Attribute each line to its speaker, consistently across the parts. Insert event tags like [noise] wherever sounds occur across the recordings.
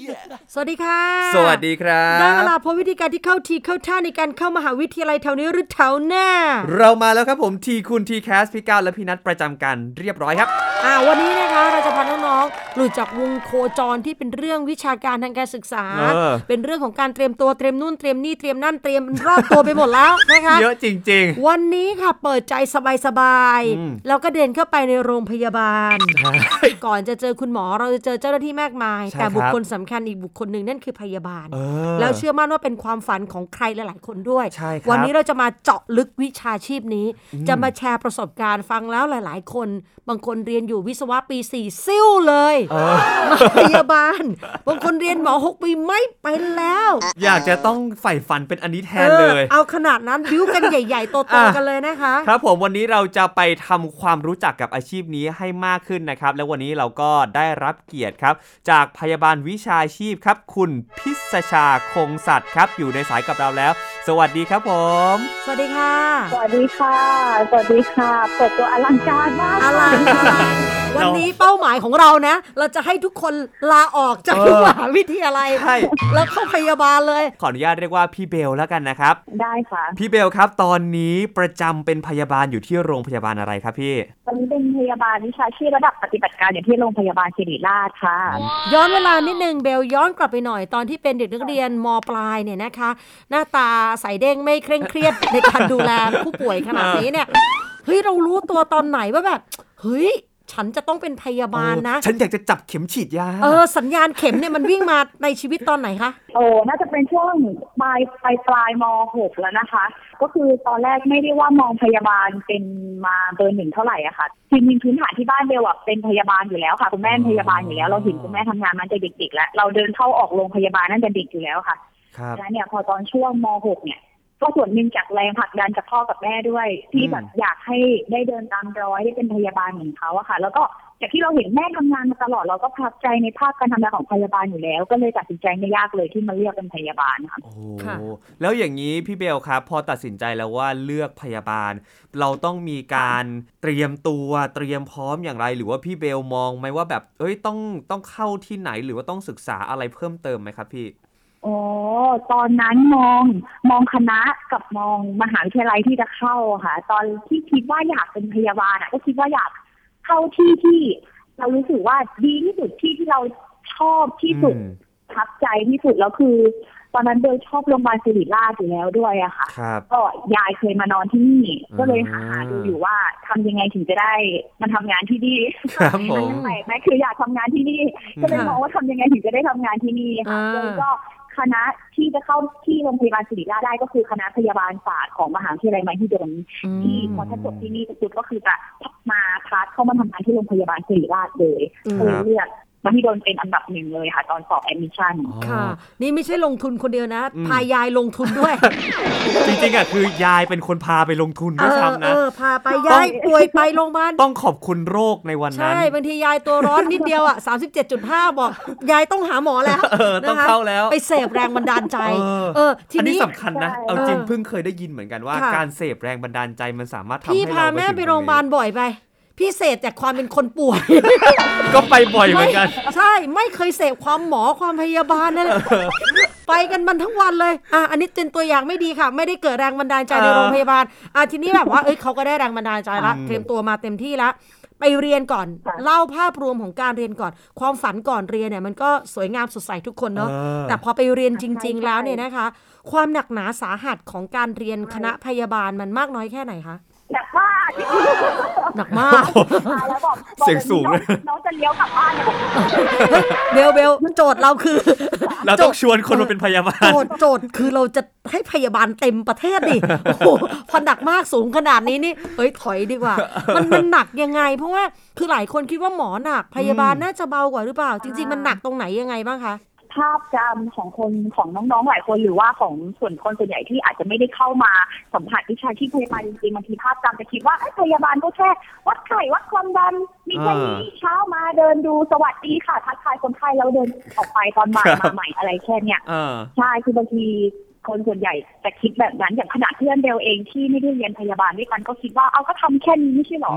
Speaker 1: yeah. [laughs]
Speaker 2: สวัสดีค่ะ
Speaker 3: สวัสดีครั
Speaker 2: ได้เวลา
Speaker 3: บ
Speaker 2: พบวิธีการที่เข้าทีเข้าท่าในการเข้ามหาวิทยาลัยแถวนี้หรือแถวหน้า
Speaker 3: เรามาแล้วครับผมทีคุณทีแคสพี่ก้าวและพี่นัทประจำกันเรียบร้อยครับ
Speaker 2: อ่าวันนี้นะคะเราจะพาน้องๆหลุดจากวงโคจรที่เป็นเรื่องวิชาการทางการศึกษา
Speaker 3: เออ
Speaker 2: เป็นเรื่องของการเตรียมตัวเตรียมนู่นเตรียมนี่เตรียมนั่นเตรียมรอบตัวไปหมดแล้วนะคะ
Speaker 3: เยอะจริง
Speaker 2: วันนี้ค่ะเปิดใจสบาย
Speaker 3: อืม
Speaker 2: ๆแล้วก็เดินเข้าไปในโรงพยาบาล ก่อนจะเจอคุณหมอเราจะเจอเจ้าหน้าที่มากมาย
Speaker 3: ใช่
Speaker 2: แต่บุค
Speaker 3: ครับ
Speaker 2: คลสำคัญอีกบุคคลหนึ่งนั่นคือพยาบาล
Speaker 3: เออ
Speaker 2: แล้วเชื่อมั่นว่าเป็นความฝันของใครหลาย ๆ คนด้วย
Speaker 3: ใช่ครับ
Speaker 2: วันนี้เราจะมาเจาะลึกวิชาชีพนี้ จะมาแชร์ประสบการณ์ฟังแล้วหลาย ๆ คน บางคนเรียนอยู่วิศวะปี4ซิ่วเลย
Speaker 3: เออ
Speaker 2: มาพยาบาล บางคนเรียนหมอ6ปีไม่เป็นแล้ว
Speaker 3: อยากจะต้องใฝ่ฝันเป็นอันนี้แทนเลย
Speaker 2: ออเอาขนาดนั้นบิ้วกันใหญ่ ๆ โต
Speaker 3: อะ
Speaker 2: ๆกันเลยนะคะ
Speaker 3: ครับผมวันนี้เราจะไปทำความรู้จักกับอาชีพนี้ให้มากขึ้นนะครับ และวันนี้เราก็ได้รับเกียรติครับ จากพยาบาลวิชาชีพครับคุณพิษชาคงสัตว์ครับ อยู่ในสายกับเราแล้ว สวัสดีครับผม
Speaker 2: สวัสดีค่ะ
Speaker 4: สวัสดีค่ะ สวัสดีค่ะ เปิดตัวอลังการมาก
Speaker 2: อลังการ วันนี้เป้าหมายของเรานะ เราจะให้ทุกคนลาออกจาก
Speaker 3: เออ
Speaker 2: มหาวิทยาลัย
Speaker 3: ใช่
Speaker 2: แล้วเข้าพยาบาลเลย
Speaker 3: ขออนุญาตเรียกว่าพี่เบลแล้วกันนะครับ
Speaker 4: ได้ค่ะ
Speaker 3: พี่เบลครับ ตอนนี้ประจำเป็นพยาบาลอยู่ที่โรงพยาบาลอะไรครับพี่
Speaker 4: ตอนนี้เป็นพยาบาลวิชาชีพระดับปฏิบัติการอยู่ที่โรงพยาบาลศิริราชค่ะ
Speaker 2: ย้อนเวลานิดนึงเบลย้อนกลับไปหน่อยตอนที่เป็นเด็กนักเรียนมปลายเนี่ยนะคะ หน้าตาใสเด้งไม่เคร่งเครียดในการดูแลผู้ป่วยขนาดนี้เนี่ยเฮ้ยเรารู้ตัวตอนไหนว่าแบบเฮ้ย ฉันจะต้องเป็นพยาบาลนะ
Speaker 3: เออฉันอยากจะจับเข็มฉีดยา
Speaker 2: เออ สัญญาณเข็มเนี่ยมันวิ่งมาในชีวิตตอนไหนคะ
Speaker 4: โอ้ น่าจะเป็นช่วงปลายปลายปลายม .6 แล้วนะคะ ก็คือตอนแรกไม่ได้ว่ามองพยาบาลเป็นมาเบอร์หนึ่งเท่าไหร่อะค่ะจริงๆพื้นฐานที่บ้านเบลอะเป็นพยาบาลอยู่แล้วค่ะคุณแม่เป็นพยาบาลอยู่แล้ว เราเห็นคุณแม่ทำงานมาตั้งแต่เด็กๆแล้ว เราเดินเข้าออกโรงพยาบาลนั่นแต่เด็กอยู่แล้วค่ะ
Speaker 3: ครับ
Speaker 4: แล้วเนี่ยพอตอนช่วงม .6 เนี่ย ก็ส่วนหนึ่งจากแรงผลักดันจากพ่อกับแม่ด้วย ที่
Speaker 3: อืม
Speaker 4: แบบอยากให้ได้เดินตามรอยได้เป็นพยาบาลเหมือนเขาอะค่ะ แล้วก็จากที่เราเห็นแม่ทำงานมาตลอดเราก็พักใจในภาพการทำงานของพยาบาลอยู่แล้ว ก็เลยตัดสินใจไม่ยากเลยที่มาเลือกเป็นพยาบาลค่ะ
Speaker 3: โอ้โห
Speaker 2: ค่ะ
Speaker 3: แล้วอย่างนี้พี่เบลครับ พอตัดสินใจแล้วว่าเลือกพยาบาล เราต้องมีการเตรียมตัวเตรียมพร้อมอย่างไร หรือว่าพี่เบลมองไหมว่าแบบเอ้ยต้องต้องเข้าที่ไหนหรือว่าต้องศึกษาอะไรเพิ่มเติมไหมครับพี่
Speaker 4: อ๋อตอนนั้นมองมองคณะกับมองมหาวิทยาลัยที่จะเข้าอะค่ะ ตอนที่คิดว่าอยากเป็นพยาบาลอะก็คิดว่าอยากเข้าที่ที่เรารู้สึกว่าดีที่สุดที่ที่เราชอบที่สุด
Speaker 3: อืม
Speaker 4: ประทับใจที่สุดแล้วคือ ตอนนั้นเบลชอบโรงพยาบาลศิริราชอยู่แล้วด้วยอะค่ะ
Speaker 3: ครับ
Speaker 4: ก็ยายเคยมานอนที่นี่
Speaker 3: อืม
Speaker 4: ก็เลยหาดูอยู่ว่าทำยังไงถึงจะได้มาทำงานที่นี่
Speaker 3: ครับผม
Speaker 4: แปลกไหมคืออยากทำงานที่นี่ ก็เลย
Speaker 2: ค่ะ
Speaker 4: มองว่าทำยังไงถึงจะได้ทำงานที่นี่ค่ะ
Speaker 2: อ่า
Speaker 4: แล้วก็ คณะที่จะเข้าที่โรงพยาบาลศิริราชได้ก็คือคณะพยาบาลศาสตร์ของมหาวิทยาลัยมหิดล
Speaker 2: อืม
Speaker 4: ที่พอถ้าจบที่นี่ปุ๊บก็คือจะมาพาร์ทเข้ามาทำงานที่โรงพยาบาลศิริราชเลย
Speaker 2: อืม
Speaker 4: ก็เลยเลือก มหิดลเป็นอันดับหนึ่งเลยค่ะ ตอนสอบแอดมิชชั่น
Speaker 3: อ๋อ
Speaker 2: ค่ะ นี่ไม่ใช่ลงทุนคนเดียวนะ
Speaker 3: อืม
Speaker 2: พายายลงทุนด้วย
Speaker 3: จริงๆอะคือยายเป็นคนพาไปลงทุน
Speaker 2: เอ
Speaker 3: ด้วย
Speaker 2: อ
Speaker 3: ซ้ำ
Speaker 2: เอ
Speaker 3: นะ
Speaker 2: อพาไปยายป่วยไปโรงพยาบาล
Speaker 3: ต้องขอบคุณโรคในวันนั้น
Speaker 2: ใช่บางทียายตัวร้อนนิดเดียวอะ37.5บอก ยายต้องหาหมอแล้ว
Speaker 3: เออต้อง
Speaker 2: นะคะ
Speaker 3: เข้าแล้ว
Speaker 2: ไปเสพแรงบันดาลใจ
Speaker 3: เออ
Speaker 2: เออที
Speaker 3: อันนี้
Speaker 2: นี้
Speaker 3: สำคัญนะ
Speaker 4: ใช่
Speaker 3: เอาจริง
Speaker 2: เออ
Speaker 3: เพิ่งเคยได้ยินเหมือนกันว่า
Speaker 2: ค่ะ
Speaker 3: การเสพแรงบันดาลใจมันสามารถทำ
Speaker 2: พี่
Speaker 3: ให้
Speaker 2: พา
Speaker 3: เรา
Speaker 2: แม่
Speaker 3: ถึ
Speaker 2: ไปโรงพยาบาลบ่อยไป พี่เสพจากความเป็นคนป่วย
Speaker 3: ก็ไปบ่อยเหมือนกัน
Speaker 2: ใช่ไม่เคยเสพความหมอความพยาบาลนั่นแหละไปกันมันทั้งวันเลยอะอันนี้เป็นตัวอย่างไม่ดีค่ะ ไม่ได้เกิดแรงบันดาลใจใน
Speaker 3: เออ
Speaker 2: โรงพยาบาลอะทีนี้แบบว่าเอ้ยเขาก็ได้แรงบันดาลใจละ
Speaker 3: อืม
Speaker 2: เตรียมตัวมาเต็มที่ละไปเรียนก่อน
Speaker 4: ค่ะ
Speaker 2: เล่าภาพรวมของการเรียนก่อน ความฝันก่อนเรียนเนี่ยมันก็สวยงามสดใสทุกคนเนาะ
Speaker 3: เออ
Speaker 2: แต่พอไปเรียนจริง ๆ แล้วเนี่ยนะคะ ความหนักหนาสาหัสของการเรียนคณะพยาบาลมันมากน้อยแค่ไหนคะ
Speaker 4: หนักมาก
Speaker 2: หนักมาก
Speaker 4: ตายแล้วบอกบอก
Speaker 3: เสียงสูงเลย
Speaker 4: น้อน้องจะเลี้ยวกลับบ้านเนี่ยบอก
Speaker 2: เบลเบลโจทย์เราคือ
Speaker 3: เราต้องชวนคนมาเป็นพยาบาล
Speaker 2: โจทย์โจทย์คือเราจะให้พยาบาลเต็มประเทศดิโอ้โหพอหนักมากสูงขนาดนี้นี่เฮ้ยถอยดีกว่า มันมันหนักยังไง เพราะว่าคือหลายคนคิดว่าหมอหนักพยาบาลน่าจะเบากว่าหรือเปล่า จริง ๆ มันหนักตรงไหนยังไงบ้างคะ
Speaker 4: ภาพจำของคนของน้องๆหลายคนหรือว่าของส่วนคนส่วนใหญ่ที่อาจจะไม่ได้เข้ามาสัมผัสวิชาชีพพยาบาลจริงๆบางทีภาพจำจะคิดว่าเอ้ยพยาบาลก็แค่วัดไข้วัดความดันมีแค่นี้เช้ามาเดินดูสวัสดีค่ะทักทายคนไข้แล้วเดินออกไปตอนบ่ายมาใหม่อะไรแค่เนี้ย
Speaker 3: เออ
Speaker 4: ใช่คือบางทีคนส่วนใหญ่จะคิดแบบนั้นอย่างขณะเพื่อนเบลเองที่ไม่ได้เรียนพยาบาลด้วยกันก็คิดว่าเอาก็ทำแค่นี้ไม่ใช่หรอ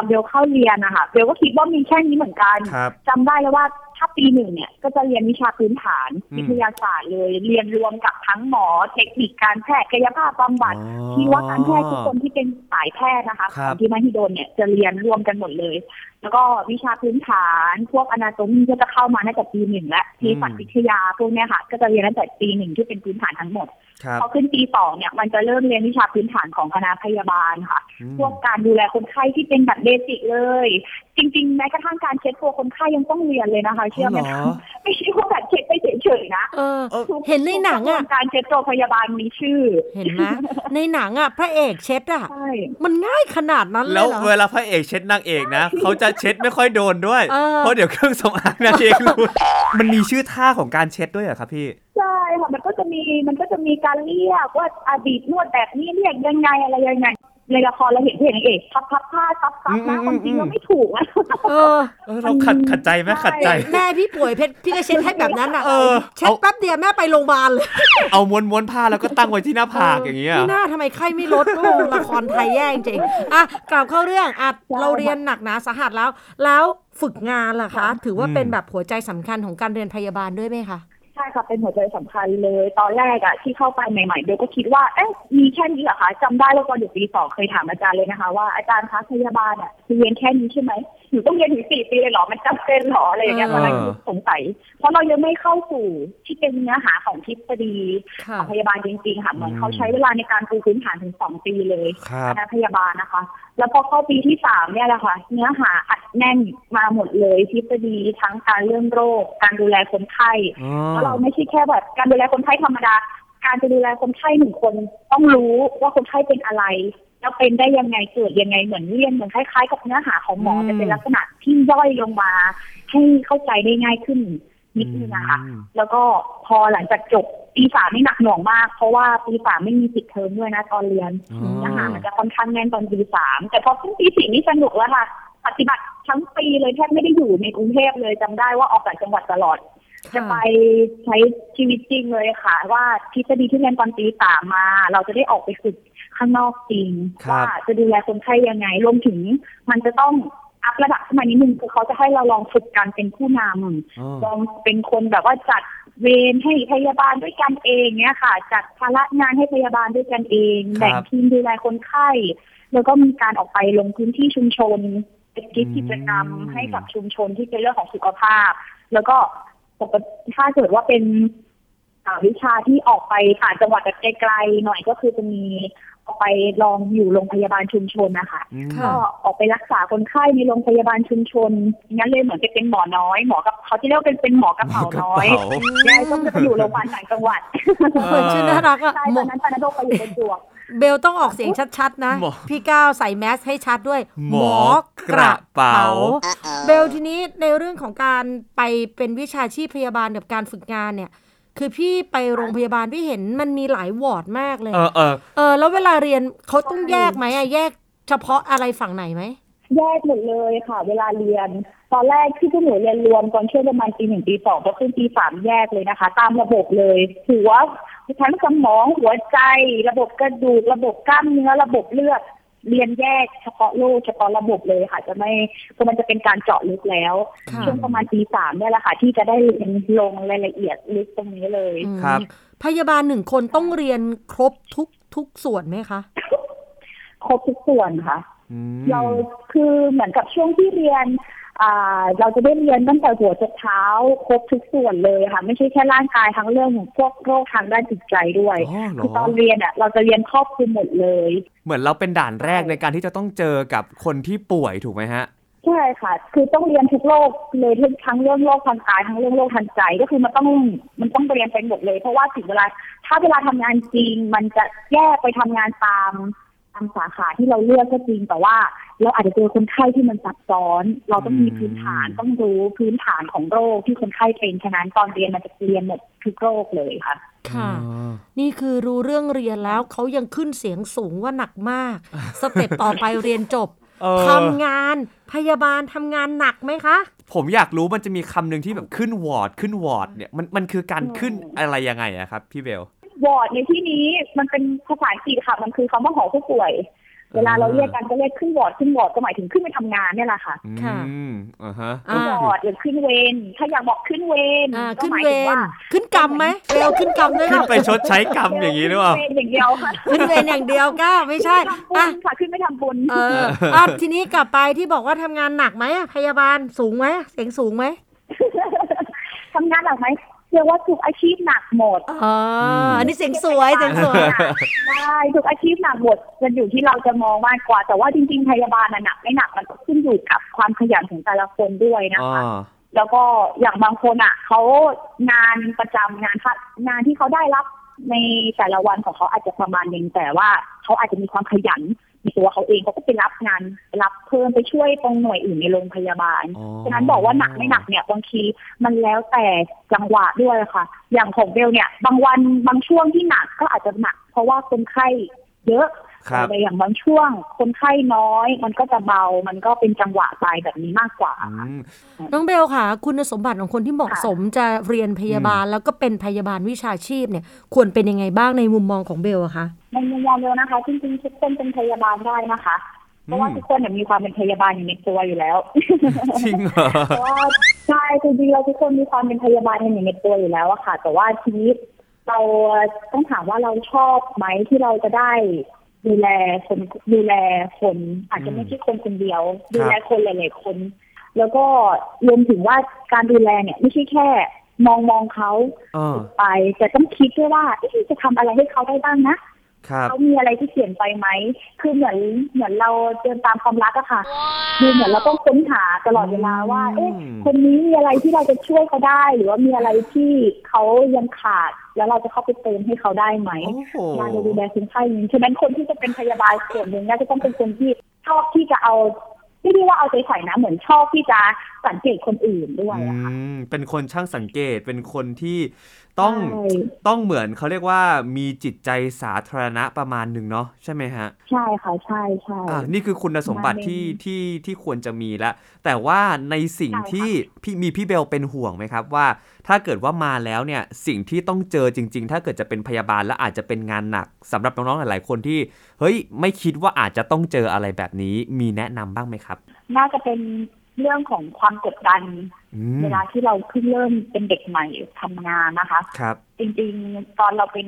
Speaker 3: อืม
Speaker 4: ตอนเบลเข้าเรียนนะคะเบลก็คิดว่ามีแค่นี้เหมือนกัน
Speaker 3: ครับ
Speaker 4: จำได้แล้วว่าถ้าปีหนึ่งเนี่ยก็จะเรียนวิชาพื้นฐาน
Speaker 3: อืม
Speaker 4: วิทยาศาสตร์เลย เรียนรวมกับทั้งหมอ เทคนิคการแพทย์กายภาพบำบัด
Speaker 3: อ๋อ
Speaker 4: ชีวการแพทย์ทุกคนที่เป็นสายแพทย์นะคะ
Speaker 3: ครั
Speaker 4: ข
Speaker 3: บ
Speaker 4: องที่มหิดลเนี่ยจะเรียนรวมกันหมดเลย แล้วก็วิชาพื้นฐาน พวกอนาโตมีก็จะเข้ามาตั้งแต่ปีหนึ่งและเภสัชวิทยาพวกเนี้ยค่ะก็จะเรียนตั้งแต่ปีหนึ่งที่เป็นพื้นฐานทั้งหมด
Speaker 3: ครับ
Speaker 4: พอขึ้นปีสองเนี่ยมันจะเริ่มเรียนวิชาพื้นฐานของคณะพยาบาลค่ะ
Speaker 3: อืม
Speaker 4: พวกการดูแลคนไข้ที่เป็นแบบเบสิกเลย จริงๆแม้กระทั่งการเช็ดตัวคนไข้ยังต้องเรียนเลยนะคะ เชื่อไหม
Speaker 3: อ๋อเหร
Speaker 4: คะ
Speaker 3: อ
Speaker 4: ไม่ใช่ว่าแบบเช็ดไปเฉยๆนะ
Speaker 2: เออ
Speaker 3: เออ
Speaker 4: ทุก
Speaker 2: เห็นในหนังอะ
Speaker 4: ทุกกระบวนการเช็ดตัวพยาบาลมีชื่อ
Speaker 2: เห็นไหมในหนังอะพระเอกเช็ดอะ
Speaker 4: ใช่
Speaker 2: มันง่ายขนาดนั้นเล
Speaker 3: แล้
Speaker 2: ยวเหรอ
Speaker 3: เวลาพระเอกเช็ดนางเอกนะเขาจะเช็ดไม่ค่อยโดนด้วย
Speaker 2: เออ
Speaker 3: เพราะเดี๋ยวเครื่องสำอางนางเอกหลุดมันมีชื่อท่าของการเช็ดด้วยเหรอครับพี่
Speaker 4: ใช่ค่ะมันก็จะมีมันก็จะมีการเรียกว่าอดีตนวดแบบนี้เรียกยังไงอะไรยังไง ในละครเราเห็นเพลงนางเอกพับพับผ้าซับซับนะ
Speaker 3: อืม
Speaker 4: ความจริง
Speaker 3: อืม
Speaker 4: เราไม่ถูกนะ
Speaker 2: เออ
Speaker 3: เออเราขัดขัดใจไหมขัดใจ
Speaker 2: แม่พี่ป่วยเพชรพี่ก็เช็ดให้แบบนั้นอะ
Speaker 3: เออ
Speaker 2: เช็ดแป๊บเดียวแม่ไปโรงพยาบาลเลย
Speaker 3: เอาม้วนม้วนๆผ้าแล้วก็ตั้งไว้ที่หน้าผากอย่างเงี้ย
Speaker 2: นี่หน้าทำไมไข้ไม่ลดโอ้ละครไทยแย่จริงๆอะกลับเข้าเรื่องอะเราเรียนหนักหนาสาหัสแล้ว แล้วฝึกงานล่ะคะ ถือว่าเป็นแบบหัวใจสำคัญของการเรียนพยาบาลด้วยไหมคะ
Speaker 4: ใช่ค่ะเป็นหัวใจสำคัญเลย ตอนแรกอะที่เข้าไปใหม่ๆเบลก็คิดว่าเอ๊ะมีแค่นี้เหรอคะจำได้ว่าตอนอยู่ปีสองเคยถามอาจารย์เลยนะคะ ว่าอาจารย์คะพยาบาลอะเรียนแค่นี้ใช่ไหม หนูต้องเรียนถึงสี่ปีเลยเหรอ มันจำเป็นเหรออะไรอย่างเงี้ย
Speaker 2: เอ
Speaker 4: ต
Speaker 2: อ
Speaker 4: อนแรกสงสัย เพราะเรายังไม่เข้าสู่ที่เป็นเนื้อหาของทฤษฎี
Speaker 2: ค่ะ
Speaker 4: ของพยาบาลจริงๆค่ะเหมือนเขาใช้เวลาในการปูพื้นฐานถึงสองปีเลย
Speaker 3: ครับ
Speaker 4: คณะพยาบาลนะคะ แล้วพอเข้าปีที่สามเนี่ยแหละค่ะ เนื้อหาอัดแน่นมาหมดเลยทฤษฎีทั้งการเรื่องโรค การดูแลคนไข้
Speaker 3: อ๋อ
Speaker 4: แล้วเราไม่ใช่แค่แบบการดูแลคนไข้ธรรมดา การจะดูแลคนไข้หนึ่งคนต้องรู้ว่าคนไข้เป็นอะไร แล้วเป็นได้ยังไงเกิดยังไงเหมือนเรียนเหมือนคล้ายๆ กับเนื้อหาของหมอ
Speaker 3: อืม
Speaker 4: จะเป็นลักษณะที่ย่อยลงมาให้เข้าใจได้ง่ายขึ้นนิดนึงนะคะ
Speaker 3: อืม
Speaker 4: แล้วก็พอหลังจากจบปีสามนี่หนักหน่วงมาก เพราะว่าปีสามไม่มีปิดเทอมด้วยนะตอนเรียน
Speaker 3: อ๋อ
Speaker 4: เนื้อหามันจะค่อนข้างแน่นตอนปีสามแต่พอขึ้นปีสี่นี่สนุกแล้วค่ะ ปฏิบัติทั้งปีเลยแทบไม่ได้อยู่ในกรุงเทพเลยจำได้ว่าออกจากจังหวัดตลอด จะไปใช้ชีวิตจริงเลยค่ะ ว่าทฤษฎีที่เรียนตอนปีสามมา เราจะได้ออกไปฝึก ข้างนอกจริง
Speaker 3: ครับ
Speaker 4: ว่าจะดูแลคนไข้ยังไงรวมถึง มันจะต้องอัพระดับขึ้นมานิดนึงคือเขาจะให้เราลองฝึกการเป็นผู้นำ
Speaker 3: อ๋อ
Speaker 4: ลองเป็นคนแบบว่าจัดเวรให้พยาบาลด้วยกันเองเนี่ยค่ะ จัดภาระงานให้พยาบาลด้วยกันเอง
Speaker 3: ครับ
Speaker 4: แบ่งทีมดูแลคนไข้ แล้วก็มีการออกไปลงพื้นที่ชุมชนเป็นกิจกิจกรรมให้กับชุมชนที่เป็นเรื่องของสุขภาพ แล้วก็ปกติถ้าเกิดว่าเป็นอ่าวิชาที่ออกไปต่างจังหวัดแบบไกลๆหน่อยก็คือจะมี ออกไปลองอยู่โรงพยาบาลชุมชนนะคะ
Speaker 3: อืม
Speaker 2: ค่ะ
Speaker 4: ก็ออกไปรักษาคนไข้ในโรงพยาบาลชุมชนงั้นเลยเหมือนจะเป็นหมอน้อยหมอกับเขาจะเรียกว่าเป็นเป็นหมอกระเป๋าน้อย
Speaker 3: หมอกระเป๋า
Speaker 4: ยายก็จะไปอยู่โรงพยาบาลต่างจังหวัด
Speaker 2: เหมือนชื่อน่ารักอะ
Speaker 4: ใช่
Speaker 2: หม
Speaker 4: ต
Speaker 2: อ
Speaker 4: อนนั้นตอนนั้นโดไปอยู่ประจวบ
Speaker 2: เบลต้องออกเสียงชัดๆนะ
Speaker 3: หมอ
Speaker 2: พี่ก้าวใส่แมสให้ชัดด้วย
Speaker 3: หมอกระเป๋า
Speaker 2: เบลทีนี้ในเรื่องของการไปเป็นวิชาชีพพยาบาลกับการฝึกงานเนี่ย คือพี่ไปโรงพยาบาลพี่เห็นมันมีหลายวอร์ดมากเลย
Speaker 3: เออเออ
Speaker 2: เออ แล้วเวลาเรียนเขาต้องแยกไหมอะแยกเฉพาะอะไรฝั่งไหนไหม
Speaker 4: แยกหมดเลยค่ะ เวลาเรียน ตอนแรกที่พวกหนูเรียนรวมตอนช่วงประมาณปีหนึ่งปีสองก็ขึ้นปีสามแยกเลยนะคะ ตามระบบเลยหัวทั้งสมองหัวใจ ระบบกระดูกระบบกล้ามเนื้อระบบเลือด เรียนแยกเฉพาะโรคเฉพาะระบบเลยค่ะ จะไม่เพราะมันจะเป็นการเจาะลึกแล้ว
Speaker 2: ค่ะ
Speaker 4: ช่วงประมาณปีสามเนี่ยแหละค่ะ ที่จะได้เรียนลงรายละเอียดลึกตรงนี้เลย
Speaker 2: อืม
Speaker 3: ครับ
Speaker 2: พยาบาลหนึ่งคนต้องเรียนครบทุกทุกส่วนไหมคะ
Speaker 4: ครบทุกส่วนค่ะ
Speaker 3: อืม
Speaker 4: เราคือเหมือนกับช่วงที่เรียนอ่า เราจะได้เรียนตั้งแต่หัวจนเท้าครบทุกส่วนเลยค่ะ ไม่ใช่แค่ร่างกายทั้งเรื่องของพวกโรคทางด้านจิตใจด้วย
Speaker 3: อ๋อเหร
Speaker 4: คือตอนเรียนอะเราจะเรียนครอบคลุมหมดเลย
Speaker 3: เหมือนเราเป็นด่านแรกในการที่จะต้องเจอกับคนที่ป่วยถูกไหมฮะ
Speaker 4: ใช่ค่ะ คือต้องเรียนทุกโรคเลยทั้งทั้งเรื่องโรคทางกายทั้งเรื่องโรคทางใจก็คือมันต้องมันต้องเรียนไปหมดเลย เพราะว่าถึงเวลาถ้าเวลาทำงานจริงมันจะแยกไปทำงานตามตามสาขาที่เราเลือกก็จริง แต่ว่าเราอาจจะเจอคนไข้ที่มันซับซ้อน เราต้องมี
Speaker 3: อืม
Speaker 4: พื้นฐานต้องรู้พื้นฐานของโรคที่คนไข้เป็นฉะนั้นตอนเรียนมันจะเรียนหมดทุกโรคเลยค่ะ
Speaker 2: ค่ะ
Speaker 3: อ๋อ
Speaker 2: นี่คือรู้เรื่องเรียนแล้วเขายังขึ้นเสียงสูงว่าหนักมาก step ต่อไปเรียนจบ
Speaker 3: เออ
Speaker 2: ทำงานพยาบาลทำงานหนักไหมคะ
Speaker 3: ผมอยากรู้มันจะมีคำหนึ่งที่แบบขึ้นวอร์ดขึ้นวอร์ดเนี่ยมันมันคือการขึ้นอะไรยังไงอะครับ พี่เบล
Speaker 4: วอร์ดในที่นี้มันเป็นภาษาอังกฤษค่ะ มันคือคำว่าหอผู้ป่วย เวลาเราเรียกกันก็เรียกขึ้นวอร์ดขึ้นวอร์ดก็หมายถึงขึ้นไปทำงานเนี่ยแหละค่ะ
Speaker 2: ค่ะ
Speaker 3: อืมอ่าฮะ
Speaker 2: อ่า
Speaker 4: ขึ้นวอร์ดหรือขึ้นเวรถ้าอยากบอกขึ้นเวร
Speaker 2: อ่า
Speaker 4: ก็
Speaker 2: ขึ้น
Speaker 4: หมาย
Speaker 2: เว
Speaker 4: ถึง
Speaker 2: ร
Speaker 4: ว่า
Speaker 2: ขึ้นกรรมไหมเร็วขึ้นกรรมด้วย
Speaker 3: ขึ้น
Speaker 2: ค่ะ
Speaker 3: ไปชดใช้กรรมอย่างนี้หรือเปล่า
Speaker 4: ขึ้นเวรอย่างเดียวค่ะ
Speaker 2: ขึ้นเวรอย่างเดียวก้าไม่ใช่
Speaker 4: ขึ้นไปทำบุ
Speaker 2: อะ
Speaker 4: ญค่ะขึ้นไปทำบุญ
Speaker 2: เอออะทีนี้กลับไปที่บอกว่าทำงานหนักไหมอะพยาบาลสูงไหมเสียงสูงไหม
Speaker 4: ทำงานหนักไหม เรียกว่าทุกอาชีพหนักหมด
Speaker 2: อ๋ออันนี้เสียงสวยเสียงสวย
Speaker 4: ใช่ทุกอาชีพหนักหมดมันอยู่ที่เราจะมองมากกว่า แต่ว่าจริง ๆ พยาบาลน่ะหนักไม่หนักมันก็ขึ้นอยู่กับความขยันของแต่ละคนด้วยนะ
Speaker 3: อ๋อ
Speaker 4: คะแล้วก็อย่างบางคนอะเขางานประจำงานพักงานที่เขาได้รับในแต่ละวันของเขาอาจจะประมาณหนึงแต่ว่าเขาอาจจะมีความขยันใน ตัวเขาเองเขาก็ไปรับงานไปรับเพิ่มไปช่วยตรงหน่วยอื่นในโรงพยาบาล
Speaker 3: อ๋อ
Speaker 4: ฉะนั้นบอกว่าหนักไม่หนักเนี่ยบางทีมันแล้วแต่จังหวะด้วยค่ะ อย่างของเบลเนี่ย บางวันบางช่วงที่หนักก็อาจจะหนัก เพราะว่าคนไข้เยอะ
Speaker 3: ครับ
Speaker 4: แต่อย่างบางช่วงคนไข้น้อย มันก็จะเบา มันก็เป็นจังหวะไปแบบนี้มากกว่า
Speaker 3: อืม
Speaker 2: น้องเบลค่ะ คุณสมบัติของคนที่เหมาะสมจะเรียนพยาบาลแล้วก็เป็นพยาบาลวิชาชีพเนี่ย ควรเป็นยังไงบ้างในมุมมองของเบลอะคะ
Speaker 4: ในมุมมองเบลนะคะ จริงๆทุกคนเป็นพยาบาลได้นะคะเพราะว่าทุกคนเนี่ยมีความเป็นพยาบาลอยู่ในตัวอยู่แล้ว
Speaker 3: จริงเหรอ
Speaker 4: เพราะว่าใช่จริงๆเราทุกคนมีความเป็นพยาบาลกันอยู่ในตัวอยู่แล้วอะค่ะ แต่ว่าทีนี้เราต้องถามว่าเราชอบไหมที่เราจะได้ ดูแลคนดูแลคน อาจจะไม่ใช่คนคนเดียว ดูแลคนหลายๆคน แล้วก็รวมถึงว่าการดูแลเนี่ย ไม่ใช่แค่ มองมองเขา
Speaker 3: เออ
Speaker 4: ไป แต่ต้องคิดด้วยว่าเอ๊ะจะทำอะไรให้เขาได้บ้างนะครับ เขามีอะไรที่เปลี่ยนไปไหม คือเหมือนเหมือนเราเดินตามความรักอะค่ะ คือเหมือนเราต้องค้นหาตลอดเวลาว่า เอ๊ะ
Speaker 3: อืม
Speaker 4: คนนี้มีอะไรที่เราจะช่วยเขาได้ หรือว่ามีอะไรที่เขายังขาด แล้วเราจะเข้าไปเติมให้เขาได้ไหม
Speaker 3: โอ้โห
Speaker 4: งานเราดูแลคนไข้นี้ฉะนั้นคนที่จะเป็นพยาบาลส่วนหนึ่งน่าจะต้องเป็นคนที่ชอบที่จะเอาไม่ได้ว่าเอาใจใส่นะเหมือนชอบที่จะสังเกตคนอื่นด้วย
Speaker 3: อื
Speaker 4: อะค่ะ
Speaker 3: มเป็นคนช่างสังเกตเป็นคนที่ ต้อง
Speaker 4: ใช่
Speaker 3: ต้องเหมือนเขาเรียกว่ามีจิตใจสาธารณะประมาณหนึ่งเนาะใช่ไหมฮะ
Speaker 4: ใช่ค่ะใช่ใช่
Speaker 3: อ่านี่คือคุณสมบัติ
Speaker 4: ประมาณ
Speaker 3: ที่
Speaker 4: นึง
Speaker 3: ที่ที่ควรจะมีแล้วแต่ว่าในสิ่ง
Speaker 4: ใช่ค่ะ
Speaker 3: ที่พี่มีพี่เบลเป็นห่วงไหมครับว่า ถ้าเกิดว่ามาแล้วเนี่ยสิ่งที่ต้องเจอจริง ๆ ถ้าเกิดจะเป็นพยาบาลและอาจจะเป็นงานหนักสำหรับน้องๆหลายๆคนที่เฮ้ยไม่คิดว่าอาจจะต้องเจออะไรแบบนี้มีแนะนำบ้างไหมครับ
Speaker 4: น่าจะเป็น เรื่องของความกดดัน
Speaker 3: อืม
Speaker 4: เวลาที่เราเพิ่งเริ่มเป็นเด็กใหม่ทำงานนะคะ
Speaker 3: ครับ
Speaker 4: จริงๆ ตอนเราเป็น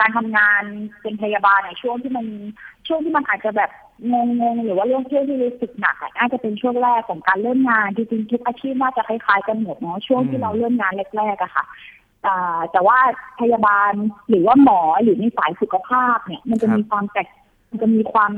Speaker 4: การทำงานเป็นพยาบาลในช่วงที่มันช่วงที่มันอาจจะแบบงงๆหรือว่าเรื่องเที่ยวที่รู้สึกหนักอะน่าจะเป็นช่วงแรกของการเริ่มงานจริงๆทุกอาชีพน่าจะคล้ายๆกันหมดเนาะช่วงที่เราเริ่มงานแรกๆอะค่ะอ่าแต่ว่าพยาบาลหรือว่าหมอหรือในสายสุขภาพเนี่ย มันจะมีความแตกมันจะมีความ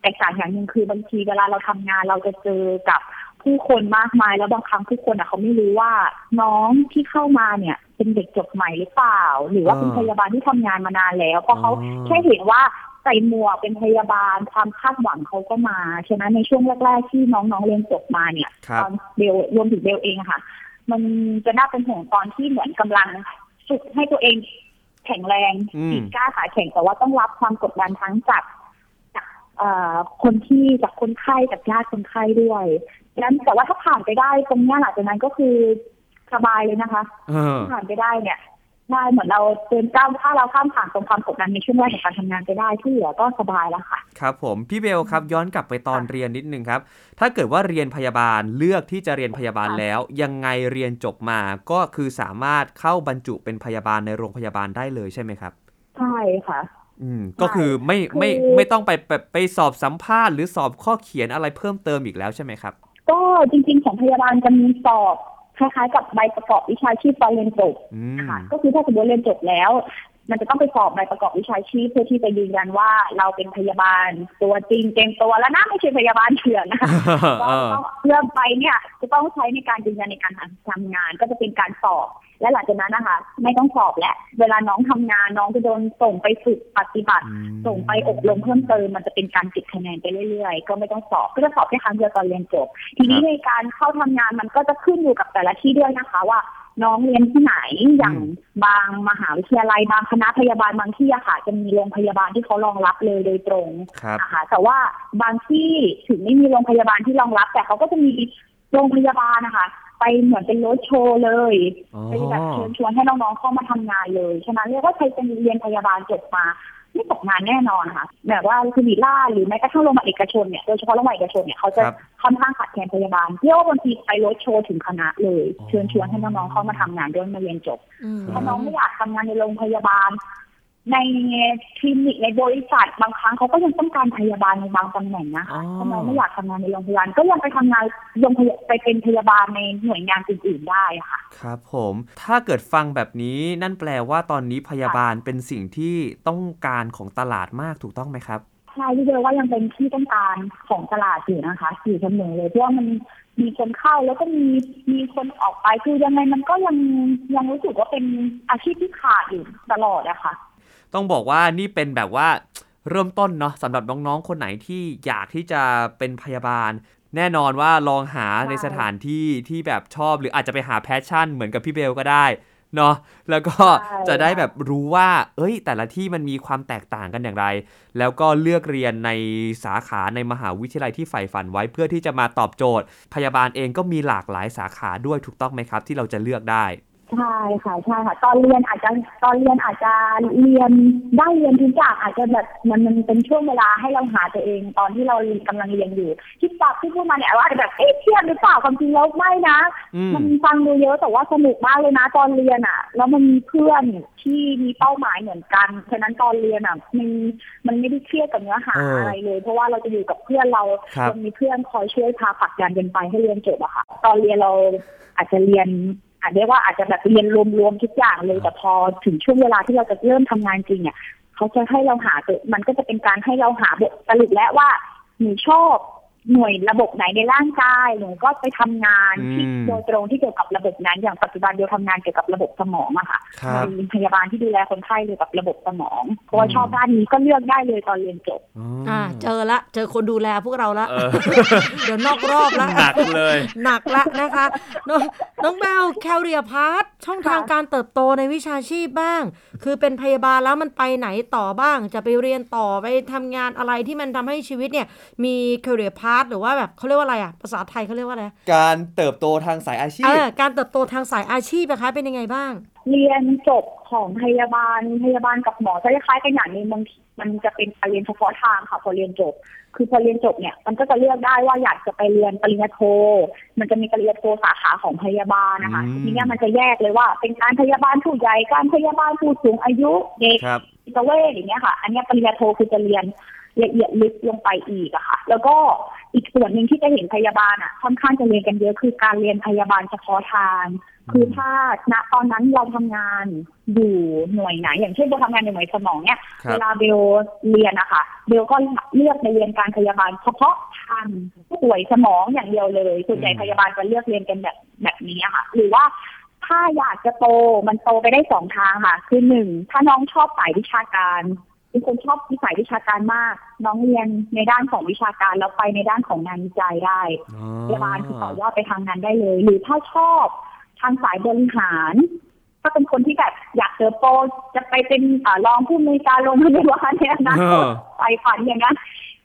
Speaker 4: แตกต่างอย่างหนึ่งคือบางทีเวลาเราทำงานเราจะเจอกับ ผู้คนมากมาย แล้วบางครั้งผู้คนอะเขาไม่รู้ว่าน้องที่เข้ามาเนี่ย เป็นเด็กจบใหม่หรือเปล่า หรือว่าเป็น
Speaker 3: อ่า
Speaker 4: พยาบาลที่ทำงานมานานแล้วเพราะเขา
Speaker 3: อ๋อ
Speaker 4: แค่เห็นว่าใส่หมวกเป็นพยาบาลความคาดหวังเขาก็มาฉะนั้นในช่วงแรก ๆ ที่น้องๆเรียนจบมาเนี่ย
Speaker 3: ครับ
Speaker 4: ตอนเบลรวมถึงเบลเองอะค่ะ มันจะน่าเป็นห่วงตอนที่เหมือนกำลังฝึกให้ตัวเองแข็งแรง
Speaker 3: อืม
Speaker 4: จิตกล้าขาแข็งแต่ว่าต้องรับความกดดันทั้งจากจากเอ่อคนที่จากคนไข้จากญาติคนไข้ด้วยดัง นั้นแต่ว่าถ้าผ่านไปได้ตรงเนี้ยหลังจากนั้นก็คือสบายเลยนะคะ
Speaker 3: เออ
Speaker 4: ผ่านไปได้เนี่ยได้เหมือนเราเดินก้าวถ้าเราข้ามผ่านตรงความกดดันในช่วงแรกของการทำงานไปได้ที่เหลือก็สบายแล้วค่ะ
Speaker 3: ครับผมพี่เบลครับย้อนกลับไปตอน
Speaker 4: ค่ะ
Speaker 3: เรียนนิดนึงครับ ถ้าเกิดว่าเรียนพยาบาลเลือกที่จะเรียนพยาบาล
Speaker 4: ค่ะ
Speaker 3: แล้ว ยังไงเรียนจบมาก็คือสามารถเข้าบรรจุเป็นพยาบาลในโรงพยาบาลได้เลยใช่ไหมครับ
Speaker 4: ใช่ค่ะ
Speaker 3: อืมก็คือไม่ไม่
Speaker 4: คือ
Speaker 3: ไม่ต้องไปไปไปสอบสัมภาษณ์หรือสอบข้อเขียนอะไรเพิ่มเติมอีกแล้วใช่ไหมครับ
Speaker 4: ก็จริงๆ ของพยาบาลจะมีสอบคล้ายๆกับใบประกอบวิชาชีพตอนเรียนจบ
Speaker 3: อืม
Speaker 4: ค่ะก็คือถ้าสมมติเรียนจบแล้ว มันจะต้องไปสอบใบประกอบวิชาชีพเพื่อที่จะยืนยันว่าเราเป็นพยาบาล ตัวจริงเต็มตัวแล้วนะไม่ใช่พยาบาลเถื่อนนะคะก็ต้องเพื่อไปเนี่ยจะต้องใช้ในการยืนยันในการทำงาน ก็จะเป็นการสอบ และหลังจากนั้นนะคะ ไม่ต้องสอบแหละเวลาน้องทำงานน้องจะโดนส่งไปฝึกปฏิบัติ
Speaker 3: อืม
Speaker 4: ส่งไปอบรมเพิ่มเติมมันจะเป็นการติดคะแนนไปเรื่อยๆ ก็ไม่ต้องสอบก็จะสอบแค่ครั้งเดียวตอนเรียนจบ ทีนี้ในการเข้าทำงานมันก็จะขึ้นอยู่กับแต่ละที่ด้วยนะคะว่า น้องเรียนที่ไหนอย่างบางมหาวิทยาลัยบางคณะพยาบาลบางที่อะค่ะจะมีโรงพยาบาลที่เขารองรับเลยโดยตรง
Speaker 3: ครับ
Speaker 4: นะคะแต่ว่าบางที่ถึงไม่มีโรงพยาบาลที่รองรับ แต่เขาก็จะมีโรงพยาบาลนะคะไปเหมือนเป็นรถโชว์เลย
Speaker 3: อ๋อ
Speaker 4: ไปแบบเชิญชวนให้น้องๆเข้ามาทำงานเลยฉะนั้นเรียกว่าใครเป็นเรียนพยาบาลจบมา ไม่ตกงานแน่นอนค่ะแบบว่าคือวิลล่าหรือแม้กระทั่งโรงพยาบาลเอกชนเนี่ยโดยเฉพาะโรงพยาบาลเอกชนเนี่ยเขาจะ
Speaker 3: ครับ
Speaker 4: ค่อนข้างขาดแคลนพยาบาลเรียกว่าบางทีไปรถโชว์ถึงคณะเลย
Speaker 3: อ๋อ
Speaker 4: เชิญชวนให้น้องๆเข้ามาทำงานด้วยมาเรียนจบ
Speaker 2: อืม
Speaker 4: ถ้าน้องไม่อยากทำงานในโรงพยาบาล ในคลินิกในบริษัทบางครั้งเขาก็ยังต้องการพยาบาลในบางตำแหน่งนะ
Speaker 3: อ๋อ
Speaker 4: ถ้าน้องไม่อยากทำงานในโรงพยาบาลก็ยังไปทำงานโรงพยาไปเป็นพยาบาลในหน่วยงานอื่นๆได้อะค่ะ
Speaker 3: ครับผมถ้าเกิดฟังแบบนี้นั่นแปลว่าตอนนี้พยาบาลเป็นสิ่งที่ต้องการของตลาดมากถูกต้องไหมครับ
Speaker 4: ใช่ที่เดียวว่ายังเป็นที่ต้องการของตลาดอยู่นะคะอยู่เสมอเลยเพราะว่ามันมีคนเข้าแล้วก็มีมีคนออกไปคือยังไงมันก็ยังยังรู้สึกว่าเป็นอาชีพที่ขาดอยู่ตลอดอะค่ะ
Speaker 3: ต้องบอกว่านี่เป็นแบบว่าเริ่มต้นเนาะสำหรับน้องๆ คนไหนที่อยากที่จะเป็นพยาบาล แน่นอนว่าลองหาในสถานที่ที่แบบชอบหรืออาจจะไปหาแพชชั่นเหมือนกับพี่เบลก็ได้เนาะแล้วก็จะได้แบบรู้ว่า เอ้ย แต่ละที่มันมีความแตกต่างกันอย่างไร แล้วก็เลือกเรียนในสาขาในมหาวิทยาลัยที่ใฝ่ฝันไว้เพื่อที่จะมาตอบโจทย์ พยาบาลเองก็มีหลากหลายสาขาด้วยถูกต้องไหมครับ ที่เราจะเลือกได้
Speaker 4: ใช่ค่ะใช่ค่ะ ตอนเรียนอาจจะตอนเรียนอาจจะเรียนได้เรียนทุกอย่างอาจจะแบบมันมันเป็นช่วงเวลาให้เราหาตัวเอง ตอนที่เรากำลังเรียนอยู่ ที่ปรับที่พูดมาเนี่ยว่าอาจจะแบบเอ๊ะเครียดหรือเปล่าความจริงแล้วไม่นะ
Speaker 3: อืม
Speaker 4: มันฟังดูเยอะแต่ว่าสนุกมากเลยนะ ตอนเรียนอะ แล้วมันมีเพื่อนที่มีเป้าหมายเหมือนกันฉะนั้นตอนเรียนอะมันมันไม่ได้เครียดกับเนื้อหา
Speaker 3: เอออ
Speaker 4: อะไรเลย เพราะว่าเราจะอยู่กับเพื่อนเรา
Speaker 3: ครับ
Speaker 4: เรามีเพื่อนคอยช่วยพาผลักดันกันไปให้เรียนจบอะค่ะ ตอนเรียนเราอาจจะเรียน อาจเรียกว่าอาจจะแบบเรียนรวมๆทุกอย่างเลยแต่พอถึงช่วงเวลาที่เราจะเริ่มทำงานจริงเนี่ยเขาจะให้เราหาตัวมันก็จะเป็นการให้เราหาบทสรุปแล้วว่าหนูชอบ หน่วยระบบไหนในร่างกายหนูก็ไปทำงานที่
Speaker 3: อืม
Speaker 4: โดยตรงที่เกี่ยวกับระบบนั้นอย่างปัจจุบันเดียวทำงานเกี่ยวกับระบบสมองอะค่ะ
Speaker 3: ครับ
Speaker 4: เป็นพยาบาลที่ดูแลคนไข้เกี่ยวกับระบบสมองเพราะว่าชอบด้านนี้ก็เลือกได้เลยตอนเรียนจบ
Speaker 2: อ่าเจอละ เจอคนดูแลพวกเราละ
Speaker 3: เออ
Speaker 2: เดี๋ยวนอกรอบละ
Speaker 3: หนักเลย
Speaker 2: หนักละนะคะ น้องน้องแบบ career path ช่องทางการเติบโตในวิชาชีพบ้าง คือเป็นพยาบาลแล้วมันไปไหนต่อบ้าง จะไปเรียนต่อไปทำงานอะไรที่มันทำให้ชีวิตเนี่ย มี career path หรือว่าแบบเขาเรียกว่าอะไรอะภาษาไทยเขาเรียกว่าอะไร
Speaker 3: การเติบโตทางสายอาชี
Speaker 2: เอ
Speaker 3: พ
Speaker 2: อการเติบโตทางสายอาชีพนะคะเป็นยังไงบ้าง
Speaker 4: เรียนจบของพยาบาลพยาบาลกับหมอจะคล้ายๆกันอย่างหนึงบางทีมันจะเป็นการเรียนเฉพาะทางค่ะพอเรียนจบ คือพอเรียนจบเนี่ยมันก็จะเลือกได้ว่าอยากจะไปเรียนปริญญาโท มันจะมีปริญญาโทสาขาของพยาบาลนะคะ
Speaker 3: อืม
Speaker 4: ทีเนี้ยมันจะแยกเลยว่า เป็นการพยาบาลผู้ใหญ่การพยาบาลผู้สูงอายุเด็ก
Speaker 3: ครับ
Speaker 4: จิตเวชอย่างเงี้ยค่ะ อันเนี้ยปริญญาโทคือจะเรียน ละเอียดลึกลงไปอีกอะค่ะ แล้วก็อีกส่วนหนึ่งที่จะเห็นพยาบาลอะค่อนข้างจะเรียนกันเยอะคือการเรียนพยาบาลเฉพาะทาง คือถ้าณตอนนั้นเราทำงานอยู่หน่วยไหน อย่างเช่นเราทำงานในหน่วยสมองเนี่ย
Speaker 3: ครับ
Speaker 4: เวลาเบลเรียนนะคะเบลก็เลือกไปเรียนการพยาบาลเฉพาะทางผู้ป่วยสมองอย่างเดียวเลยส่วนใหญ่
Speaker 3: อืม
Speaker 4: พยาบาลจะเลือกเรียนกันแบบแบบนี้อะค่ะ หรือว่าถ้าอยากจะโตมันโตไปได้สองทางค่ะ คือหนึ่งถ้าน้องชอบสายวิชาการ เป็นคนชอบสายวิชาการมาก น้องเรียนในด้านของวิชาการแล้วไปในด้านของงานวิจัยได้พยาบาลคือต่อยอดไปทางนั้นได้เลย หรือถ้าชอบทางสายบริหารถ้าเป็นคนที่แบบอยากเติบโตจะไปเป็นอ่ารองผู้อำนวยการโรงพยาบาลเนี่ยนะ
Speaker 3: เออ
Speaker 4: ไปฝันอย่างนั้น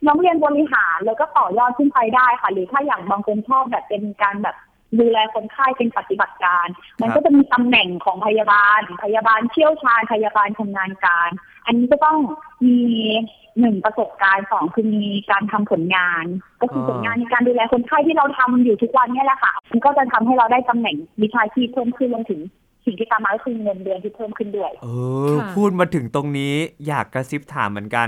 Speaker 4: น้องเรียนบริหารแล้วก็ต่อยอดขึ้นไปได้ค่ะ หรือถ้าอย่างบางคนชอบแบบเป็นการแบบดูแลคนไข้เป็นปฏิบัติการ มันก็จะมีตำแหน่งของพยาบาล พยาบาลเชี่ยวชาญพยาบาลชำนาญการ อันนี้ก็ต้องมีหนึ่งประสบการณ์สองคือมีการทำผลงาน ก็คือ
Speaker 3: อ
Speaker 4: ผลงานในการดูแลคนไข้ที่เราทำอยู่ทุกวันเนี่ยแหละค่ะมันก็จะทำให้เราได้ตำแหน่งวิชาชีพเพิ่มขึ้นรวมถึงสิ่งที่ตามมาก็คือเงินเดือนที่เพิ่มขึ้นด้วย
Speaker 3: เออ
Speaker 2: ค่ะ
Speaker 3: พูดมาถึงตรงนี้อยากกระซิบถามเหมือนกัน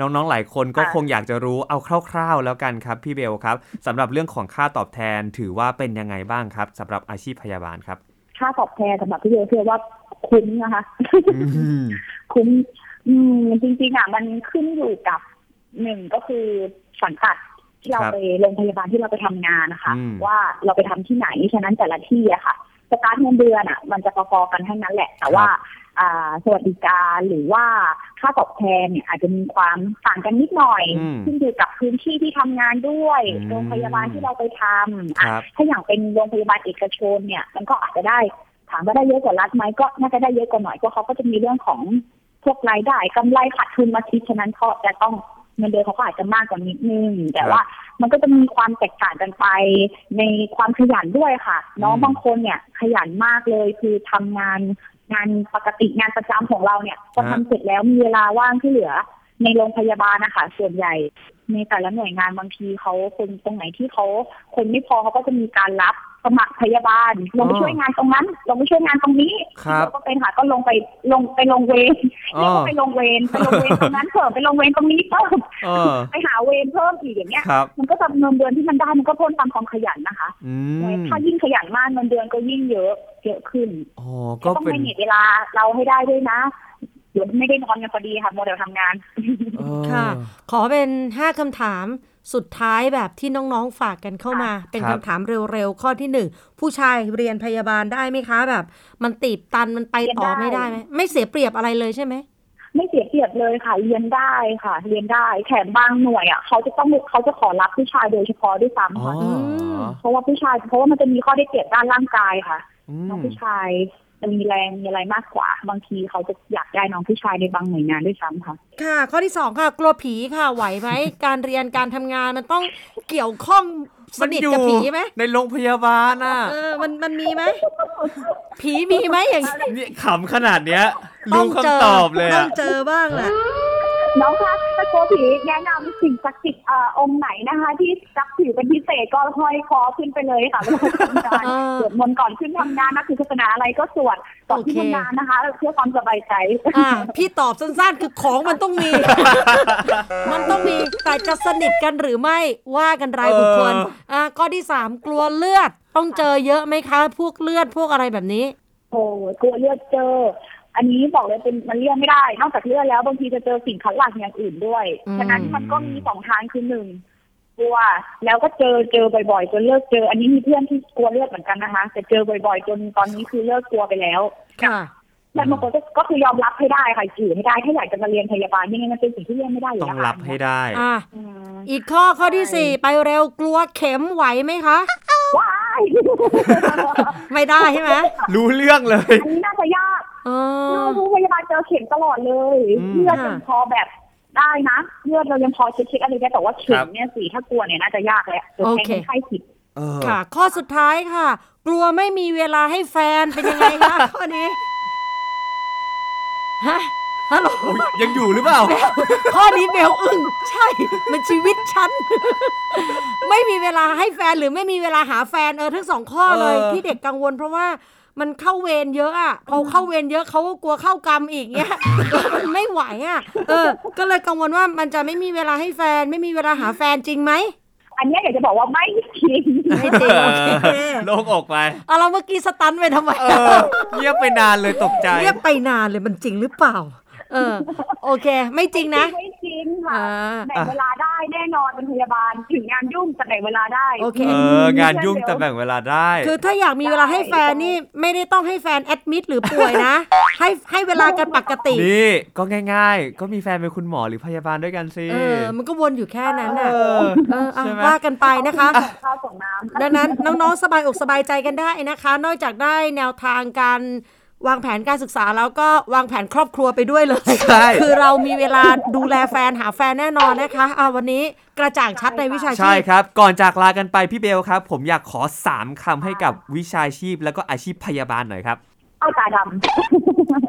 Speaker 3: น้องๆหลายคนก็
Speaker 4: ค่ะ
Speaker 3: คงอยากจะรู้เอาคร่าว ๆ แล้วกันครับพี่เบลครับสำหรับเรื่องของค่าตอบแทนถือว่าเป็นยังไงบ้างครับสำหรับอาชีพพยาบาลครับ
Speaker 4: ค่าตอบแทนสำหรับพี่เบลเชื่อว่าคุ้มนะคะ
Speaker 3: อืม
Speaker 4: คุ้ม อืมจริงๆอะมันขึ้นอยู่กับหนึ่งก็คือสังกัดที่เรา
Speaker 3: ครับ
Speaker 4: ไปโรงพยาบาลที่เราไปทำงานนะคะ
Speaker 3: อืม
Speaker 4: ว่าเราไปทำที่ไหนฉะนั้นแต่ละที่อะค่ะสตาร์ทเงินเดือนอะ มันจะพอๆกันทั้งนั้นแหละ แต่ว่าอ่าสวัสดิการหรือว่าค่าตอบแทนเนี่ย อาจจะมีความต่างกันนิดหน่อย
Speaker 3: อืม
Speaker 4: ขึ้นอยู่กับพื้นที่ที่ทำงานด้วย
Speaker 3: อืม
Speaker 4: โรงพยาบาลที่เราไปทำ
Speaker 3: ค
Speaker 4: อะ
Speaker 3: รับ
Speaker 4: ถ้าอย่างเป็นโรงพยาบาลเอกชนเนี่ย มันก็อาจจะได้ถามว่าได้เยอะกว่ารัฐไหมก็น่าจะได้เยอะกว่าหน่อยเพราะเขาก็จะมีเรื่องของ พวกรายได้กำไรขาดทุนมาคิดฉะนั้นเขาจะต้องเงินเดือนเขาก็อาจจะมากกว่านิดนึง แต่ว่ามันก็จะมีความแตกต่างกันไป ในความขยันด้วยค่ะ น้อง
Speaker 3: อืม
Speaker 4: บางคนเนี่ย ขยันมากเลยคือทำงานงานปกติงานประจำของเราเนี่ยพอทำเสร็จแล้วมีเวลาว่างที่เหลือ ในโรงพยาบาลนะคะส่วนใหญ่ในแต่ละหน่วยงานบางทีเขาคนตรงไหนที่เขาคนไม่พอเขาก็จะมีการรับ สมัครพยาบาลลงไป
Speaker 3: อ๋อ
Speaker 4: ช่วยงานตรงนั้น ลงไปช่วยงานตรงนี้
Speaker 3: ครับ
Speaker 4: เราก็เป็นค่ะก็ลงไปลงไปลงเวร
Speaker 3: อ๋
Speaker 4: เรียก
Speaker 3: อ
Speaker 4: ว่าไปลงเวรไปลงเวรตรงนั้นเถอะไปลงเวรตรงนี้เพิ่ม
Speaker 3: เออ
Speaker 4: ไปหาเวรเพิ่มอีกอย่างเงี้ย
Speaker 3: ครับ
Speaker 4: มันก็จะเงินเดือนที่มันได้มันก็เพิ่มตามความขยันนะคะ
Speaker 3: อืม
Speaker 4: ถ้ายิ่งขยันมากเงินเดือนก็ยิ่งเยอะเยอะขึ้น
Speaker 3: อ๋อก็
Speaker 4: ต้อง
Speaker 3: เป็น
Speaker 4: ไม่เหน็ดเวลาเราให้ได้ด้วยนะเดี๋ยวไม่ได้นอนกันพอดีค่ะโมเดลทำงาน
Speaker 3: เออ
Speaker 2: ค่ะ ขอเป็น5คำถาม สุดท้ายแบบที่น้องๆฝากกันเข้ามา เป็น
Speaker 3: ครับ
Speaker 2: คำถามเร็วๆ ข้อที่หนึ่งผู้ชายเรียนพยาบาลได้ไหมคะแบบ มันตีบตันมันไปต่อ
Speaker 4: เรียนได้
Speaker 2: ไม่ได้ไหมไม่เสียเปรียบอะไรเลยใช่ไหม
Speaker 4: ไม่เสียเปรียบเลยค่ะเรียนได้ค่ะ เรียนได้แถมบางหน่วยอะเขาจะต้องเขาจะขอรับผู้ชายโดยเฉพาะด้วย
Speaker 3: อ๋อ
Speaker 4: ซ้ำค่ะ
Speaker 2: ม
Speaker 4: เพราะว่าผู้ชายเพราะว่ามันจะมีข้อได้เปรียบด้านร่างกายค่ะ
Speaker 3: อื
Speaker 4: น้อง
Speaker 3: ม
Speaker 4: ผู้ชาย จะมีแรงมีอะไรมากกว่า บางทีเขาจะอยากได้น้องผู้ชายในบางหน่วยงานด้วยซ้ำค่ะ
Speaker 2: ค่ะ ข้อที่สองค่ะ กลัวผีค่ะไหวไหม การเรียนการทำงานมันต้องเกี่ยวข้องสนิทกับผีไหม
Speaker 3: ในโรงพยาบาลน่ะ
Speaker 2: เออมันมันมีไหมผีมีไหมอย่าง
Speaker 3: นี่ขำขนาดเนี้ย
Speaker 2: ต้
Speaker 3: รู้
Speaker 2: องเจอ
Speaker 3: คำตอบเลย
Speaker 2: ต้อ
Speaker 3: อะ
Speaker 2: งเจอบ้างแหละ
Speaker 4: น้องคะถ้ากลัวผีแนะนำสิ่งศักดิ์สิทธิ์เอ่อองค์ไหนนะคะ ที่จับผิวเป็นพิเศษก็ห้อยคอขึ้นไปเลยค่ะเวลาทำงาน
Speaker 2: เออ
Speaker 4: สวดมนต์ก่อนขึ้นทำงานนะคือศาสนาอะไรก็สวดก่อนขึ้น
Speaker 2: โอเค
Speaker 4: ทำงานนะคะเพื่อความสบายใจ
Speaker 2: อ่าพี่ตอบสั้นๆคือของมันต้องมี มันต้องมีแต่จะสนิทกันหรือไม่ว่ากันรายบุคคล
Speaker 3: เออ
Speaker 2: อ่าข้อที่สามกลัวเลือดต้องเจอเยอะไหมคะ พวกเลือดพวกอะไรแบบนี้
Speaker 4: โอ้ยกลัวเลือดเจอ อันนี้บอกเลยเป็นมันเลี่ยงไม่ได้ นอกจากเลือดแล้วบางทีจะเจอสิ่งคัดหลั่งอย่างอื่นด้วย
Speaker 2: อืม
Speaker 4: ฉะนั้นมันก็มีสองทางคือหนึ่งกลัว แล้วก็เจอเจอบ่อยๆจนเลิกเจอ อันนี้มีเพื่อนที่กลัวเลือดเหมือนกันนะคะแต่เจอบ่อยๆ จนตอนนี้คือเลิกกลัวไปแล้ว
Speaker 2: ค่ะ
Speaker 4: แต่บางคนก็ก็คือยอมรับให้ได้ค่ะอยู่ให้ได้ถ้าอยากจะมาเรียนพยาบาลยังไงมันเป็นสิ่งที่เลี่ยงไม่ได้อยู่
Speaker 3: ต้อ
Speaker 4: แล้ว
Speaker 3: งรับให้ได้
Speaker 2: อ่า
Speaker 4: อืม
Speaker 2: อีกข้อข้อที่สี่ไปเร็วกลัวเข็มไหวไหมคะ
Speaker 4: ว้าย
Speaker 2: ไม่ได้ใช่ไหม
Speaker 3: รู้เรื่องเลย
Speaker 4: อันนี้น่าจะยาก
Speaker 2: เออ
Speaker 4: ผู้พยาบาลเจอเข็มตลอดเลย
Speaker 3: อืม
Speaker 4: เลือดยังพอแบบได้นะเลือดเรายังพอเช็คๆอะไรได้แต่ว่าเข็
Speaker 3: ครั
Speaker 4: ม
Speaker 3: บ
Speaker 4: เนี่ยสิถ้ากลัวเนี่ยน่าจะยากแหละเดี๋ยวแทงคนไข้ผิด
Speaker 3: เออ
Speaker 2: ค่ะ ข้อสุดท้ายค่ะ กลัวไม่มีเวลาให้แฟนเป็นยังไงคะข้อนี้ฮะฮัลโหล
Speaker 3: อุ๊ยยังอยู่หรือเปล่า
Speaker 2: ข้อนี้เบลอึ้งใช่ มันชีวิตฉัน ไม่มีเวลาให้แฟนหรือไม่มีเวลาหาแฟนเออทั้งสองข้อเลย
Speaker 3: เออ
Speaker 2: ที่เด็กกังวลเพราะว่า มันเข้าเวรเยอะอะพอเข้าเวรเยอะเขาก็กลัวเข้ากรรมอีกเนี้ยมันไม่ไหวอะ เออ ก็เลยกังวลว่ามันจะไม่มีเวลาให้แฟน ไม่มีเวลาหาแฟนจริงไหม
Speaker 4: อันเนี้ยอยากจะบอกว่าไม่จริง
Speaker 2: ไม่จริงโอเค
Speaker 3: โล่งอกไป
Speaker 2: เอาเราเมื่อกี้สตันไปทำไม
Speaker 3: เออเงียบไปนานเลยตกใจ
Speaker 2: เรียบไปนานเลยมันจริงหรือเปล่า เออ โอเค ไม่จริงนะ
Speaker 4: ไม่จริงค่ะ
Speaker 2: อ่า
Speaker 4: แบ่งเวลาได้แน่นอนเป็นพยาบาลถึงงานยุ่งแต่แบ่งเวลาได้
Speaker 2: โอเค
Speaker 3: เอองานยุ่งแต่แบ่งเวลาได้
Speaker 2: คือถ้าอยากมีเวลาให้แฟนนี่ไม่ได้ต้องให้แฟนแอดมิดหรือป่วยนะ ให้ให้เวลากันปกติ
Speaker 3: นี่ก็ง่าย ๆ ก็มีแฟนเป็นคุณหมอหรือพยาบาลด้วยกันสิ
Speaker 2: เออมันก็วนอยู่แค่นั้นน่ะ
Speaker 3: เออ
Speaker 2: เอออะ
Speaker 3: ใช่ไหม
Speaker 2: ว่ากันไปนะคะ
Speaker 4: ข้าวส่งน้ำ
Speaker 2: ดังนั้นน้องๆสบายอกสบายใจกันได้นะคะ นอกจากได้แนวทางการ วางแผนการศึกษาแล้วก็วางแผนครอบครัวไปด้วยเลย
Speaker 3: ใช่
Speaker 2: คือเรามีเวลาดูแลแฟนหาแฟนแน่นอนนะคะอะวันนี้กระจ่างชัดในวิชาชี
Speaker 3: ใช่
Speaker 2: พ
Speaker 3: ครับ ก่อนจากลากันไปพี่เบลครับ ผมอยากขอ 3คำให้กับวิชาชีพ แล้วก็อาชีพพยาบาลหน่อยครับ
Speaker 4: เอาตาด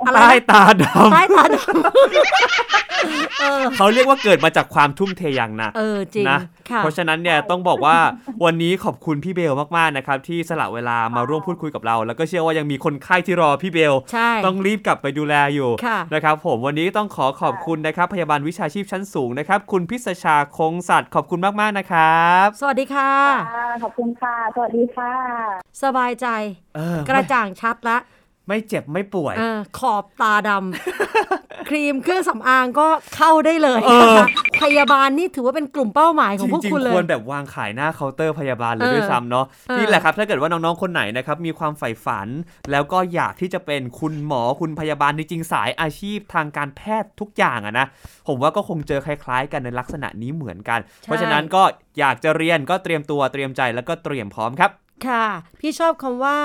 Speaker 2: อะไร
Speaker 3: ใต้
Speaker 2: นะ
Speaker 3: ตาด
Speaker 2: ใต้ตาดำเออำ
Speaker 3: เขาเรียกว่าเกิดมาจากความทุ่มเทอย่างหนัก
Speaker 2: เออจริง
Speaker 3: นะ
Speaker 2: ค่ะ
Speaker 3: เพราะฉะนั้นเนี่ยต้องบอกว่าวันนี้ขอบคุณพี่เบลมากๆนะครับที่สละเวลามาร่วมพูดคุยกับเรา แล้วก็เชื่อว่ายังมีคนไข้ที่รอพี่เบล
Speaker 2: ใช่
Speaker 3: ต้องรีบกลับไปดูแลอยู่
Speaker 2: ค่ะ
Speaker 3: นะครับผมวันนี้ต้องขอขอบคุณนะครับพยาบาลวิชาชีพชั้นสูงนะครับ คุณพิศชาคงสัตว์ขอบคุณมากๆนะครับ
Speaker 2: สวัสดีค่ะำ
Speaker 4: ค่ะขอบคุณค่ะ สวัสดีค่ะ
Speaker 2: สบายใจ
Speaker 3: เออก
Speaker 2: ระจ่างชัดละ
Speaker 3: ไม่เจ็บไม่ป่วย
Speaker 2: เออขอบตาดำ ครีมเครื่องสำอางก็เข้าได้เลยนะคะพยาบาลนี่ถือว่าเป็นกลุ่มเป้าหมายของพวก
Speaker 3: จริง
Speaker 2: คุณเล
Speaker 3: ๆควร
Speaker 2: ย
Speaker 3: แบบวางขายหน้าเคาน์เตอร์พยาบาลเลย
Speaker 2: เออ
Speaker 3: ด้วยซ้ำเนาะ
Speaker 2: เออ
Speaker 3: นี่แหละครับถ้าเกิดว่าน้องๆคนไหนนะครับมีความใฝ่ฝัน แล้วก็อยากที่จะเป็นคุณหมอคุณพยาบาลจริงๆสายอาชีพทางการแพทย์ทุกอย่างอะนะผมว่าก็คงเจอคล้ายๆ กันในลักษณะนี้เหมือนกัน เพราะฉะนั้นก็อยากจะเรียนก็เตรียมตัวเตรียมใจแล้วก็เตรียมพร้อมครับ
Speaker 2: ค่ะ พี่ชอบคำว่า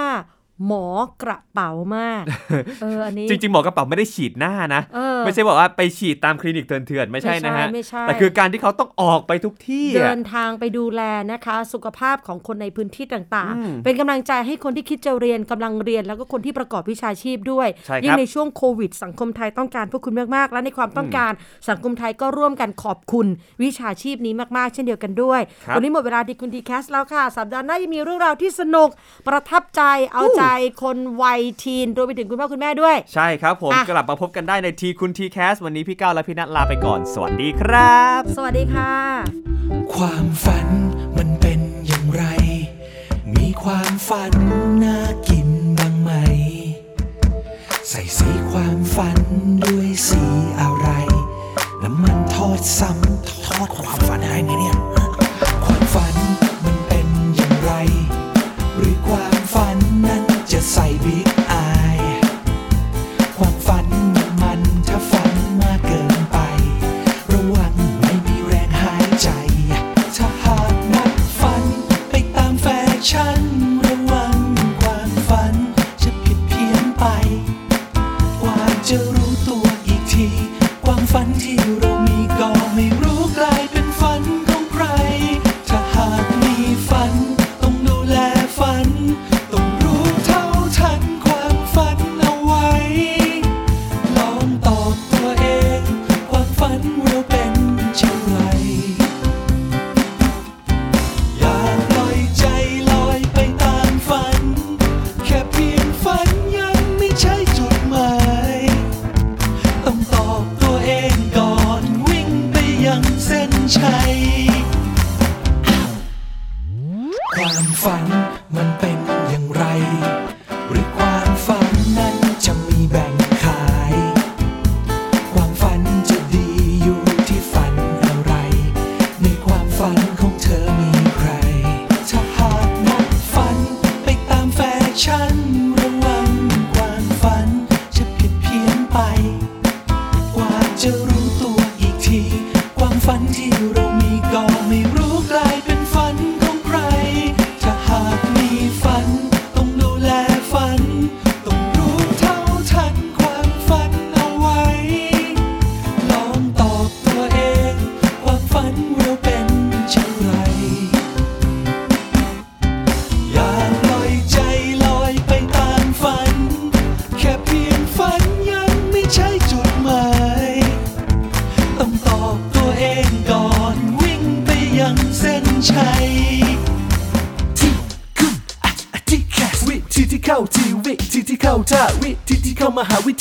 Speaker 2: หมอกระเป๋ามาก เอออันนี้
Speaker 3: จริงๆ หมอกระเป๋าไม่ได้ฉีดหน้านะ
Speaker 2: เออ
Speaker 3: ไม่ใช่บอกว่าไปฉีดตามคลินิกเถื่อนๆไม่ใช่นะฮะ
Speaker 2: ไม่ใช่
Speaker 3: แต่คือการที่เขาต้องออกไปทุกที่
Speaker 2: เดิ
Speaker 3: อะ
Speaker 2: นทางไปดูแลนะคะ สุขภาพของคนในพื้นที่ต่าง
Speaker 3: อืม
Speaker 2: ๆเป็นกำลังใจให้คนที่คิดจะเรียนกำลังเรียน แล้วก็คนที่ประกอบวิชาชีพด้วย
Speaker 3: ใช่ครับ
Speaker 2: ยิ่งในช่วงโควิด สังคมไทยต้องการพวกคุณมากๆ และในความต้องการสังคมไทยก็ร่วมกันขอบคุณวิชาชีพนี้มากๆ เช่นเดียวกันด้วย
Speaker 3: ครับ
Speaker 2: วันนี้หมดเวลาดีคุณทีแคสแล้วค่ะ สัปดาห์หน้ายังมีเรื่องราวที่สนุกประทับใจเอาใจคนวัยทีนรวมไปถึงคุณพ่อคุณแม่ด้วย
Speaker 3: ใช่ครับผม
Speaker 2: อะ
Speaker 3: กลับมาพบกันได้ในทีคุณทีแคสวันนี้พี่ก้าวและพี่นัทลาไปก่อน สวัสดีครับ
Speaker 2: สวัสดีค่ะ
Speaker 1: ความฝันมันเป็นอย่างไร มีความฝันน่ากินบ้างไหม ใส่สีความฝันด้วยสีอะไร น้ำมันทอดซ้ำ